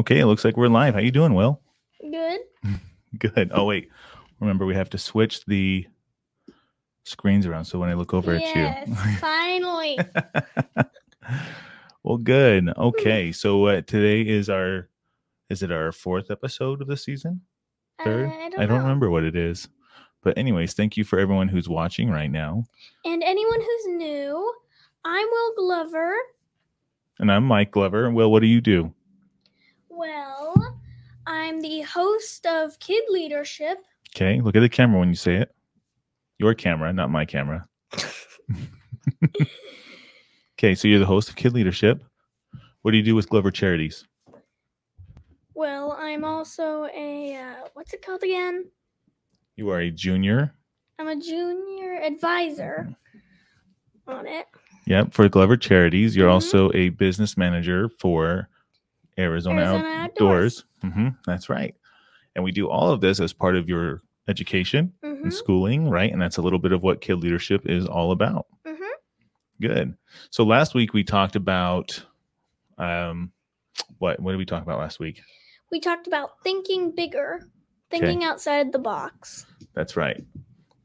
Okay, it looks like we're live. How you doing, Will? Good. Good. Oh wait, remember we have to switch the screens around so when I look over yes, at you. Finally. well, good. Okay, so uh, today is our is it our fourth episode of the season? Third? I don't, know. remember what it is. But anyways, thank you for everyone who's watching right now. And anyone who's new, I'm Will Glover. And I'm Mike Glover. Will, what do you do? Well, I'm the host of Kid Leadership. Okay, look at the camera when you say it. Your camera, not my camera. okay, so you're the host of Kid Leadership. What do you do with Glover Charities? Well, I'm also a uh, what's it called again? You are a junior. I'm a junior advisor on it. Yep, for Glover Charities. You're Mhm. also a business manager for Arizona, Arizona Outdoors. hmm that's right. And we do all of this as part of your education hmm and schooling, right? And that's a little bit of what Kid Leadership is all about. Mhm. Good. So last week we talked about um what what did we talk about last week? We talked about thinking bigger, thinking outside the box. That's right.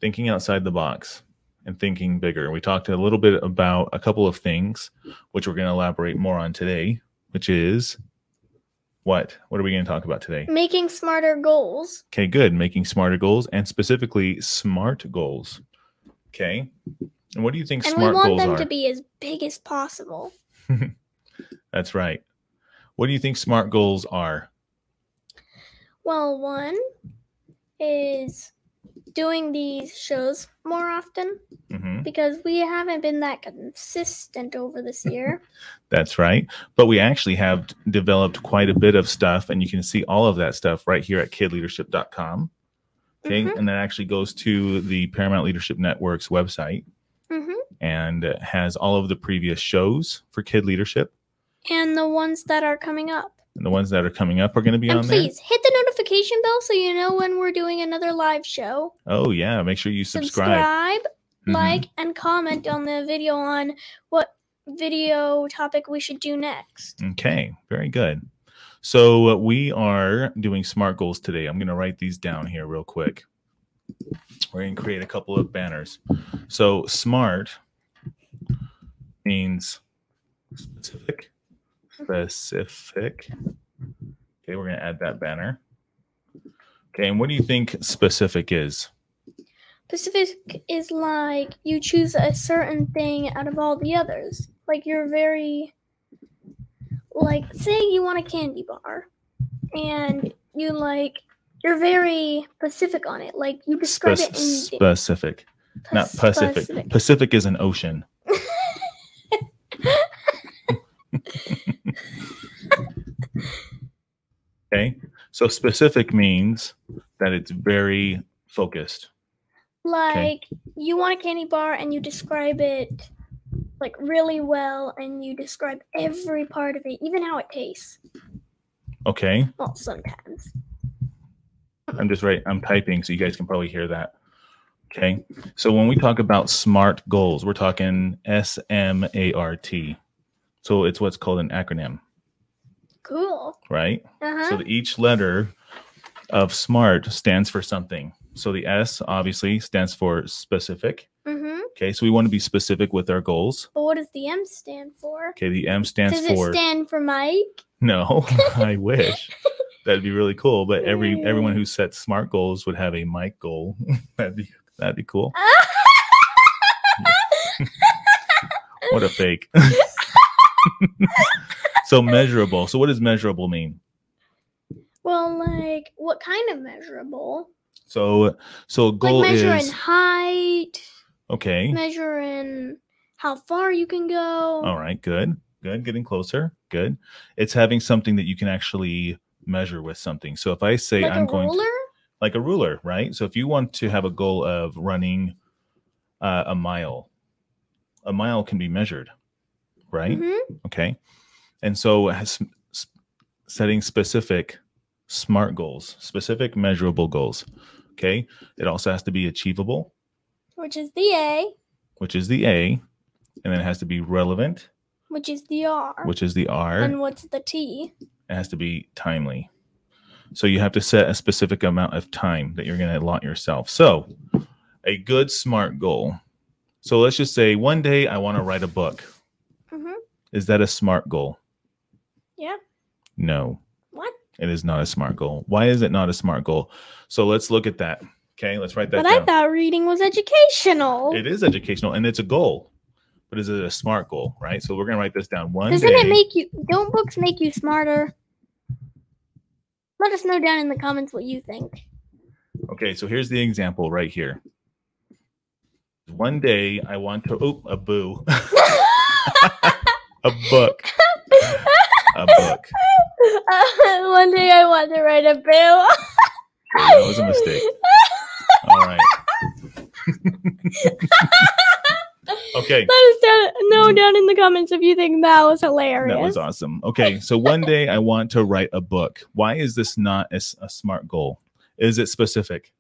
Thinking outside the box and thinking bigger. We talked a little bit about a couple of things, which we're going to elaborate more on today, which is what? What are we going to talk about today? Making smarter goals. Okay, good. Making smarter goals and specifically smart goals. Okay. And what do you think And smart goals are? we want them are? to be as big as possible. That's right. What do you think smart goals are? Well, one is doing these shows more often hmm because we haven't been that consistent over this year. That's right. But we actually have developed quite a bit of stuff, and you can see all of that stuff right here at kidleadership.com. Okay. Mhm. And that actually goes to the Paramount Leadership Network's website hmm and has all of the previous shows for Kid Leadership. And the ones that are coming up. And the ones that are coming up are going to be and on there. please hit the notification bell so you know when we're doing another live show. Oh, yeah. Make sure you subscribe. Subscribe, Mhm. like, and comment on the video on what video topic we should do next. Okay, very good. So uh, we are doing SMART goals today. I'm going to write these down here real quick. We're going to create a couple of banners. So SMART means specific. Specific. Okay, we're going to add that banner. Okay, and what do you think specific is? Specific is like you choose a certain thing out of all the others. Like you're very like say you want a candy bar and you like you're very specific on it. Like you describe Spec- it in specific, not Pacific. specific. Pacific is an ocean. Okay. So specific means that it's very focused. Like you want a candy bar and you describe it like really well and you describe every part of it, even how it tastes. Okay. Well, sometimes. I'm just right. I'm typing so you guys can probably hear that. Okay. So when we talk about SMART goals, we're talking S M A R T. So it's what's called an acronym, Cool. right? Uh-huh. So each letter of SMART stands for something. So the S obviously stands for specific. mm-hmm. Okay. So we want to be specific with our goals. But what does the M stand for? Okay. The M stands Does for it stand for Mike? No, I wish. That'd be really cool. But every everyone who sets smart goals would have a mic goal. that'd be that'd be cool. What a fake. So measurable. So what does measurable mean? well, like what kind of measurable? So so goal like measuring is height, okay. measuring how far you can go. All right, good. Good. Getting closer. Good. It's having something that you can actually measure with something. So if I say like I'm going to like a ruler, right? So if you want to have a goal of running uh, a mile, a mile can be measured, right? Mhm. Okay. And so setting specific smart goals, specific measurable goals. Okay. It also has to be achievable, Which is the A, which is the A, and then it has to be relevant, which is the R. which is the R, and what's the T? It has to be timely. So you have to set a specific amount of time that you're going to allot yourself. So, a good smart goal. So let's just say one day I want to write a book. Mhm. Is that a smart goal? No, What? it is not a smart goal. Why is it not a smart goal? So let's look at that. Okay, let's write that down. But down. I thought reading was educational. It is educational and it's a goal, but is it a smart goal? Right. So we're gonna write this down. One Doesn't day. it make you? Don't books make you smarter? Let us know down in the comments what you think. okay, so here's the example right here. One day I want to. Oh, a boo. a book. A book. One day I want to write a bill. that was a mistake. All right. okay. Let us down, know down in the comments if you think that was hilarious. That was awesome. Okay, so one day I want to write a book. Why is this not a smart goal? Is it specific?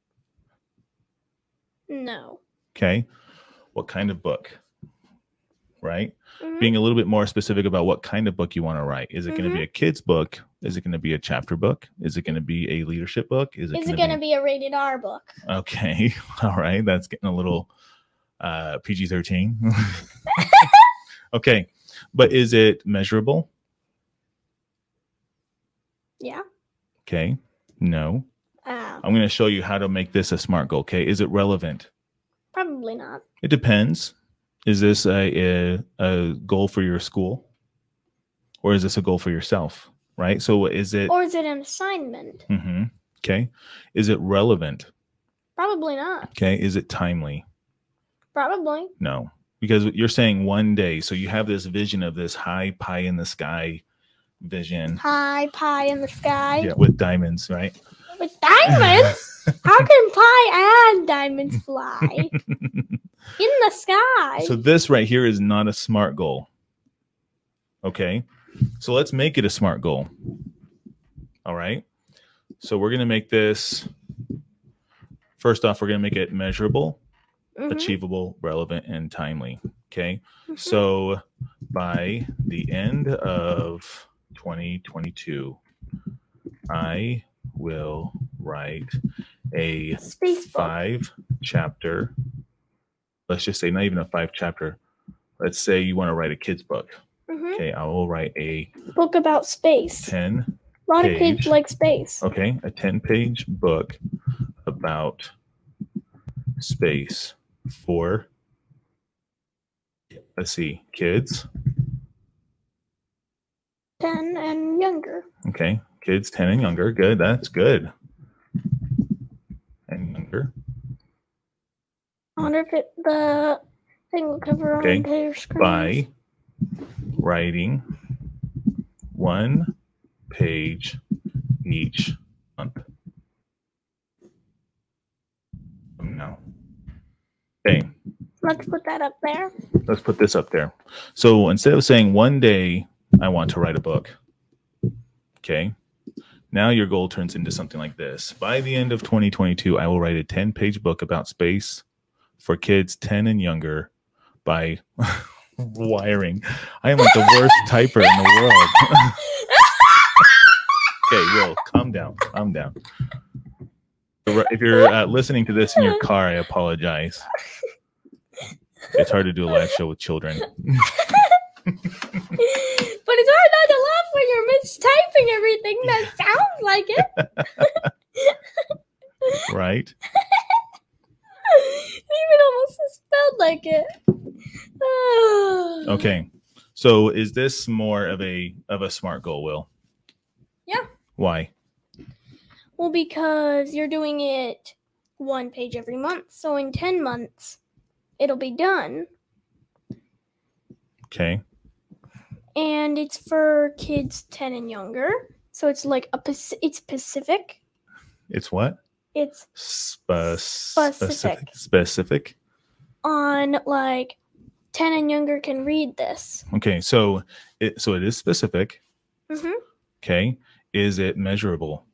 No. Okay. What kind of book? Right? Mhm. Being a little bit more specific about what kind of book you want to write. Is it going to be a kid's book? Is it going to be a chapter book? Is it going to be a leadership book? Is it Is it gonna going to be a rated R book? Okay. All right. That's getting a little uh, PG 13. okay. But is it measurable? Yeah. Okay. No. Uh, I'm going to show you how to make this a smart goal. Okay. Is it relevant? probably not. It depends. Is this a, a, a goal for your school or is this a goal for yourself? Right. So is it, Or is it an assignment? Mm-hmm. okay. Is it relevant? Probably not. Okay. Is it timely? Probably. No, because you're saying one day. So you have this vision of this high pie in the sky vision High pie in the sky yeah, with diamonds, right? with diamonds. How can pie and diamonds fly in the sky? so this right here is not a smart goal. Okay. So let's make it a smart goal. All right. So we're going to make this first off, we're going to make it measurable, Mhm, achievable, relevant, and timely. Okay. mhm. So by the end of 2022, I will write a Space book. five chapter, let's just say not even a five chapter. Let's say you want to write a kid's book. Mhm. Okay. I will write a Book about space. 10, A lot of kids page. like space. okay, a 10 page book about space for, let's see, kids. 10 and younger. Okay. Kids 10 and younger. Good. That's good. And younger. I wonder if it, the thing will cover Okay, entire screen. By writing one page each month. Oh, From now. Okay. Let's put that up there. Let's put this up there. So instead of saying one day I want to write a book, okay, now your goal turns into something like this. By the end of 2022, I will write a 10 page book about space for kids 10 and younger by wiring. I am like the worst typer in the world. okay, Will, calm down. Calm down. If you're uh, listening to this in your car, I apologize. It's hard to do a live show with children. but it's hard not to laugh when you're mistyping everything that sounds like it. right? Even almost spelled like it. Okay. So is this more of a of a smart goal, Will? Yeah. Why? Well, because you're doing it one page every month. So in 10 months, it'll be done. Okay. And it's for kids 10 and younger. So it's like a it's Pacific. It's what? It's Spe- Specific. specific. On like 10 and younger can read this. Okay. So it so it is specific. Mhm. Okay. Is it measurable?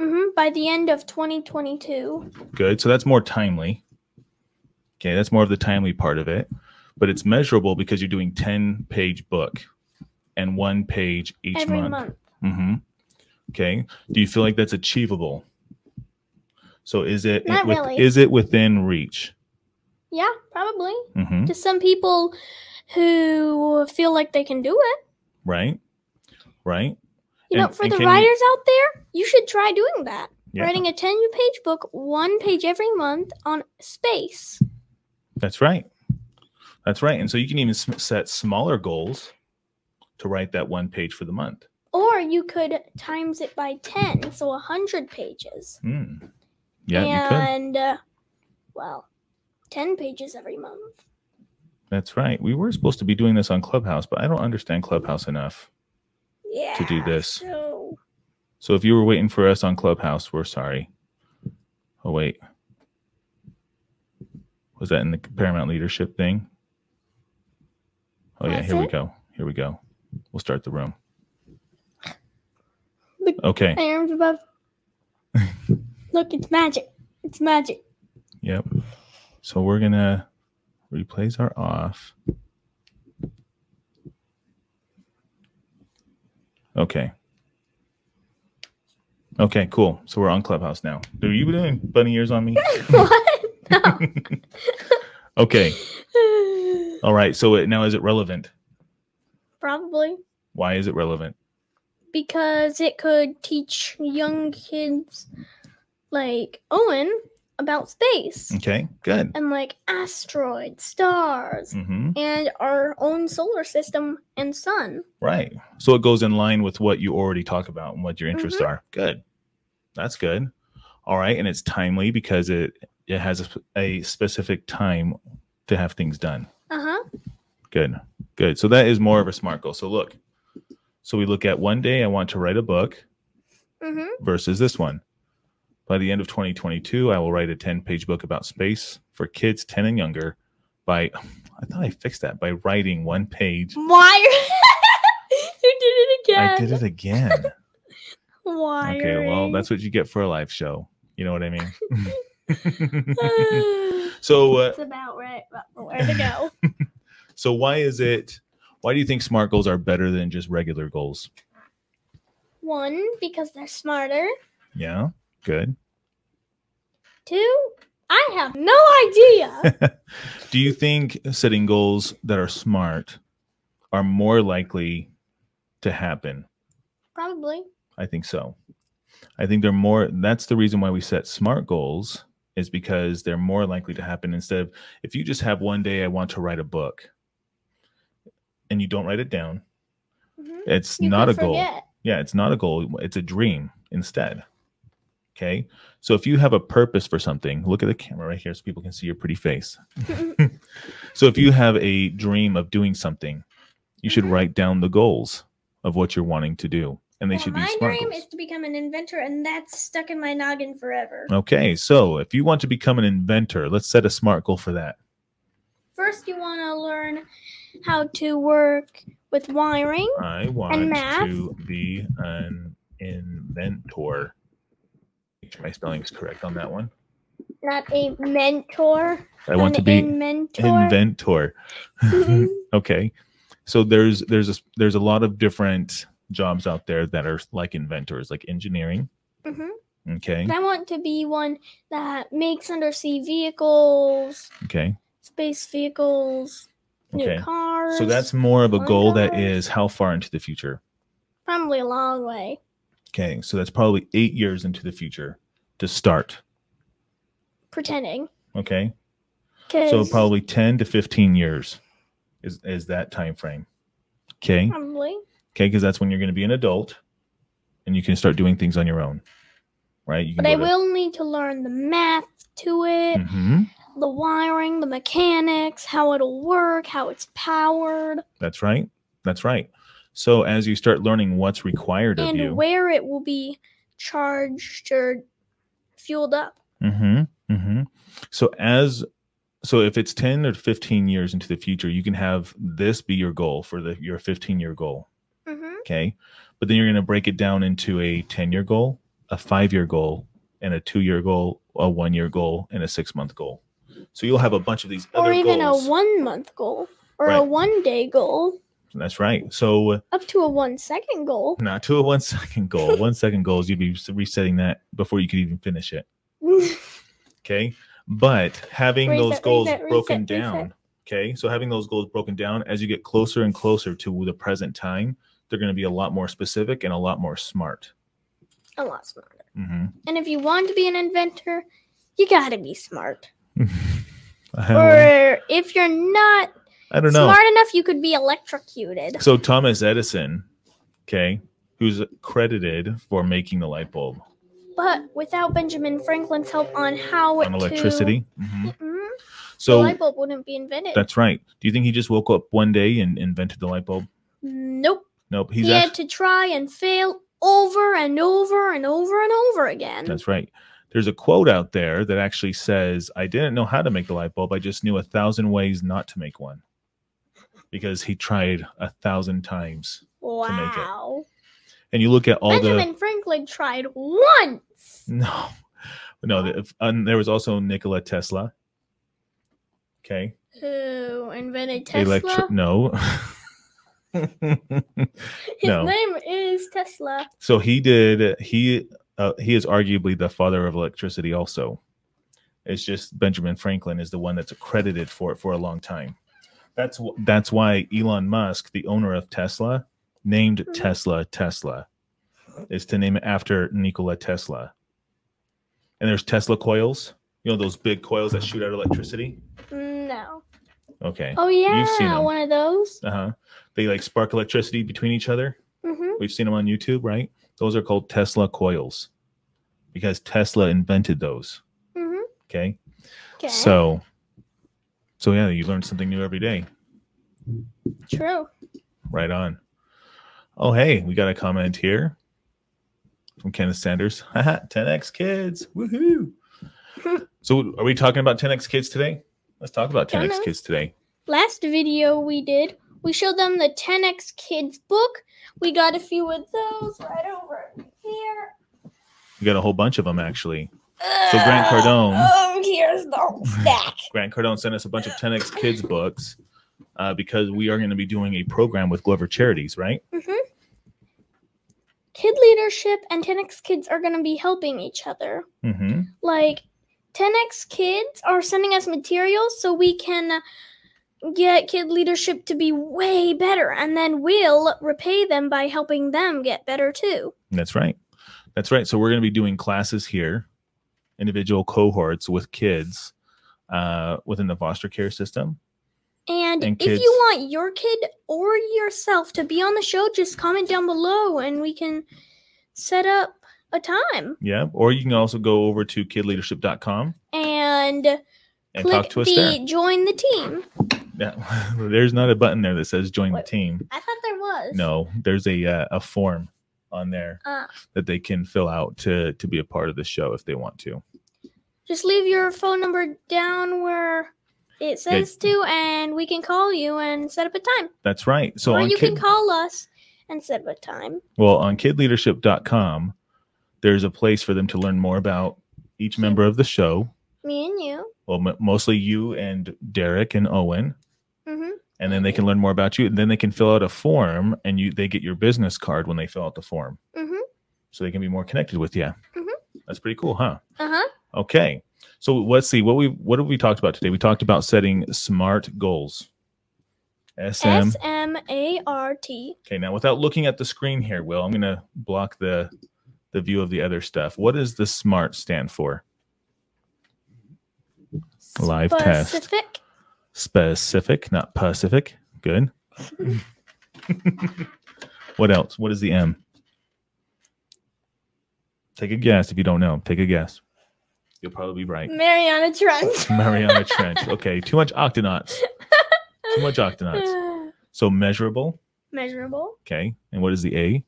hmm By the end of 2022. Good. So that's more timely. Okay, that's more of the timely part of it. But it's measurable because you're doing 10 page book and one page each every month. month. Mm-hmm. Okay. Do you feel like that's achievable? So is it Not with- really. is it within reach? Yeah, probably. Mm-hmm. To some people who feel like they can do it. Right. Right. You know, for the you- writers out there, you should try doing that. Yeah. Writing a 10 page book, one page every month on space. That's right. That's right. And so you can even set smaller goals to write that one page for the month. Or you could times it by 10, so 100 pages. Hmm. Yeah, you could. and, uh, well, 10 pages every month. That's right. We were supposed to be doing this on Clubhouse, but I don't understand Clubhouse enough. Yeah. To do this. So, So if you were waiting for us on Clubhouse, we're sorry. Oh wait. Was that in the Paramount leadership thing? Oh yeah, here we go. Here we go. We'll start the room. Look, Okay. arms above. Look, it's magic. It's magic. Yep. So we're gonna replays are off. Okay. Okay, cool. So we're on Clubhouse now. Are you doing bunny ears on me? what? Okay. All right. So it, now is it relevant? Probably. Why is it relevant? because it could teach young kids like Owen about space Okay, good. and like asteroids, stars, hmm and our own solar system and sun. Right. So it goes in line with what you already talk about and what your interests Mhm. are. Good. That's good. All right, and it's timely because it it has a, a specific time to have things done. Uh huh. Good. Good. So that is more of a smart goal. So look. So we look at one day I want to write a book Mm-hmm. versus this one. By the end of 2022, I will write a 10-page book about space for kids 10 and younger by I thought I fixed that by writing one page. Why? you did it again. I did it again. Why? Okay, well, that's what you get for a live show. You know what I mean? so, uh, about right. Where to go? so why is it? Why do you think SMART goals are better than just regular goals? One, because they're smarter. Yeah, good. Two, I have no idea. do you think setting goals that are smart are more likely to happen? Probably. I think so. I think they're more. That's the reason why we set SMART goals is because they're more likely to happen instead of if you just have one day I want to write a book and you don't write it down, Mhm. it's You not a could goal. Yeah, it's not a goal. It's a dream instead. Okay. So if you have a purpose for something, look at the camera right here so people can see your pretty face. so if you have a dream of doing something, you should Mhm. write down the goals of what you're wanting to do. And they should be my dream goals. is to become an inventor, and that's stuck in my noggin forever. Okay. So if you want to become an inventor, let's set a smart goal for that. First, you want to learn how to work with wiring. I want math. to be an inventor. Make sure my spelling is correct on that one. Not a mentor. I want an to be inventor. inventor. Mhm. okay so there's there's a there's a lot of different jobs out there that are like inventors like engineering Mhm. okay I want to be one that makes undersea vehicles, okay space vehicles, Okay. new cars. so that's more of a goal that cars. is how far into the future probably a long way. okay so that's probably eight years into the future to start Pretending. okay so probably 10 to 15 years is is that time frame okay probably. okay because that's when you're going to be an adult and you can start doing things on your own right you But I will need to learn the math to it, hmm the wiring, the mechanics, how it'll work, how it's powered, That's right. That's right. So as you start learning what's required of and you, where it will be charged or fueled up. Mm-hmm. Mm-hmm. so as so if it's 10 or 15 years into the future, you can have this be your goal for the your 15 year goal. hmm Okay. But then you're going to break it down into a 10 year goal, a five year goal, and a two year goal, a one year goal, and a six month goal. So you'll have a bunch of these Or other even goals. a one month goal or a one day goal. That's right. So Up to a one second goal. not to a one second goal. one second goals, you'd be resetting that before you could even finish it. Okay. But having Reset, those goals reset, broken reset, down. Okay. So having those goals broken down as you get closer and closer to the present time, they're going to be a lot more specific and a lot more smart. a lot smarter. hmm And if you want to be an inventor, you gotta be smart. Or if you're not I don't know. smart enough, you could be electrocuted. So Thomas Edison, okay, who's credited for making the light bulb But without Benjamin Franklin's help on how on electricity. Mhm. to, Mhm. the light bulb wouldn't be invented. that's right. Do you think he just woke up one day and invented the light bulb? nope. Nope. He's he had to try and fail over and over and over and over again. that's right. There's a quote out there that actually says, "I didn't know how to make the light bulb. I just knew a thousand ways not to make one." Because he tried a thousand times. make it. wow. And you look at all the Benjamin Franklin tried once. No, no. The, and there was also Nikola Tesla. Okay, Who invented Tesla? Electri- no. His no. name is Tesla. so he did. He uh, he is arguably the father of electricity. Also, it's just Benjamin Franklin is the one that's accredited for it for a long time. That's that's why Elon Musk, the owner of Tesla, named Mhm. Tesla Tesla, is to name it after Nikola Tesla. And there's Tesla coils. You know those big coils that shoot out electricity. No. Okay. Oh yeah seen yeah, 'em. one of those. Uh huh. They like spark electricity between each other. hmm We've seen them on YouTube, right? Those are called Tesla coils because Tesla invented those. hmm Okay. Okay. So, so yeah, you learn something new every day. True. Right on. Oh, hey, we got a comment here from Kenneth Sanders. 10x kids. Woohoo. so, are we talking about 10x kids today? Let's talk about 10x Kinda. kids today. Last video we did, we showed them the 10x Kids book. We got a few of those right over here. We got a whole bunch of them actually. So Grant Cardone- Oh, here's the stack. Grant Cardone sent us a bunch of 10x kids books uh, because we are going to be doing a program with Glover Charities, right? Kid leadership and 10x Kids are going to be helping each other. Mm-hmm. like 10x kids are sending us materials so we can get kid leadership to be way better and then we'll repay them by helping them get better too That's right. That's right. So we're going to be doing classes here, individual cohorts with kids uh, within the foster care system. and, And if you want your kid or yourself to be on the show just comment down below and we can set up a time Yeah. Or you can also go over to kidleadership.com and, and click talk to us the there. join the team Yeah. There's not a button there that says join the team. i thought there was No, there's a uh, a form on there uh, that they can fill out to to be a part of the show if they want to. just leave your phone number down where it says to, and we can call you and set up a time. That's right. So or you kid, can call us and set up a time. well on kidleadership.com, there's a place for them to learn more about each member of the show. Me and you. Well, m- mostly you and Derek and Owen, hmm and then they can learn more about you. And then they can fill out a form, and you they get your business card when they fill out the form, hmm so they can be more connected with you. Mhm. That's pretty cool, huh? Uh huh. Okay. So let's see what we what have we talked about today. We talked about setting smart goals. S M A R T. Okay, now without looking at the screen here, Will, I'm going to block the the view of the other stuff. What does the SMART stand for? Live test. Specific. Not Pacific. Good. what else? What is the M? Take a guess if you don't know. Take a guess. You'll probably be right. Mariana Trench. Mariana Trench. Okay, too much octonauts. Too much octonauts. So measurable. Measurable. Okay, and what is the A?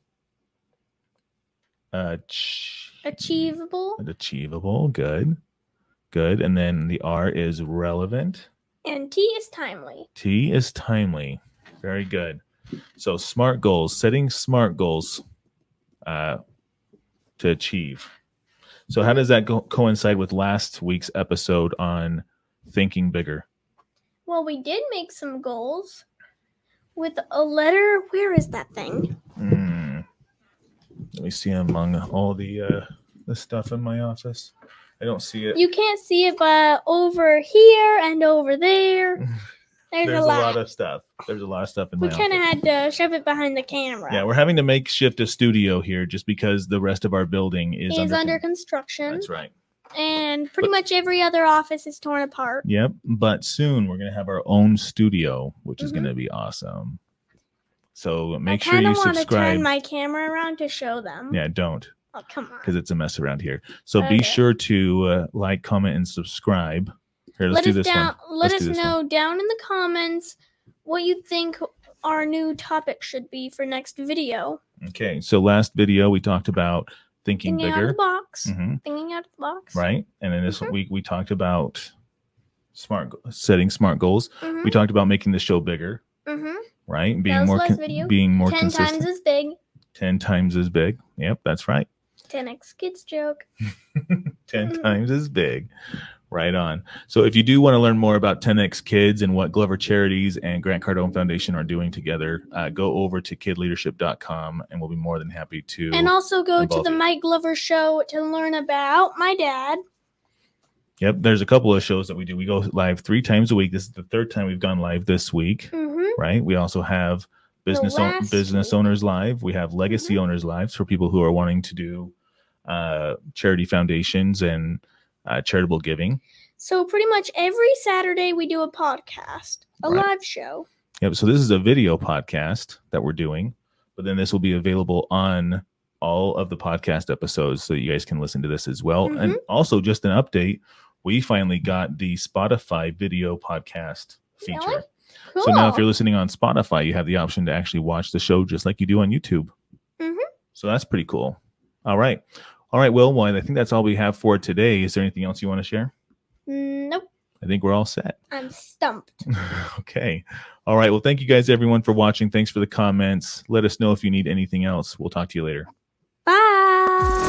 Uh, ch- Achievable. achievable. Good, good. And then the R is relevant. And T is timely. T is timely. Very good. So smart goals, setting smart goals uh, to achieve. So how does that go- coincide with last week's episode on thinking bigger? Well, we did make some goals. with a letter. Where is that thing? Hmm. Let me see among all the uh, the stuff in my office. I don't see it. You can't see it, but over here and over there, there's, There's a lot. of stuff. There's a lot of stuff in there. we kind of had to shove it behind the camera. Yeah, we're having to make shift a studio here just because the rest of our building is He's under, con- construction, That's right. and pretty But- much every other office is torn apart. Yep. But soon we're gonna have our own studio, which is Mhm. gonna be awesome. So make I sure kind you of want to subscribe. turn my camera around to show them. yeah, don't Oh, come on. because it's a mess around here. So be sure to uh, like, comment, and subscribe. Here, let's let do us this down. one. Let Let's us this one. know down in the comments what you think our new topic should be for next video. Okay. So last video we talked about thinking Thinking out of bigger. the box. hmm Thinking out of the box. Right. And then this Mhm. week we talked about smart setting smart goals. Mm-hmm. We talked about making the show bigger. mm-hmm. Right. Being more con- being more Ten consistent. times as big. 10 times as big. Yep, that's right. 10x kids joke. 10 Mhm. times as big. Right on. So if you do want to learn more about 10X Kids and what Glover Charities and Grant Cardone Foundation are doing together, uh, go over to kidleadership.com and we'll be more than happy to. And also go to the you. Mike Glover show to learn about my dad. yep, there's a couple of shows that we do. We go live three times a week. This is the third time we've gone live this week, Mm-hmm. right? We also have business own business week. Mm-hmm. owners live. We have legacy owners lives for people who are wanting to do uh, charity foundations and uh, charitable giving. So pretty much every Saturday we do a podcast, a Right. live show. Yep. So this is a video podcast that we're doing, but then this will be available on all of the podcast episodes so you guys can listen to this as well. And Mm-hmm. also, just an update, we finally got the Spotify video podcast feature. Really? Cool. So now, if you're listening on Spotify, you have the option to actually watch the show just like you do on YouTube. Mhm. So that's pretty cool. All right. All right, Will. Well, I think that's all we have for today. Is there anything else you want to share? nope, I think we're all set. I'm stumped. okay. All right. Well, thank you guys, everyone, for watching. Thanks for the comments. Let us know if you need anything else. We'll talk to you later. Bye.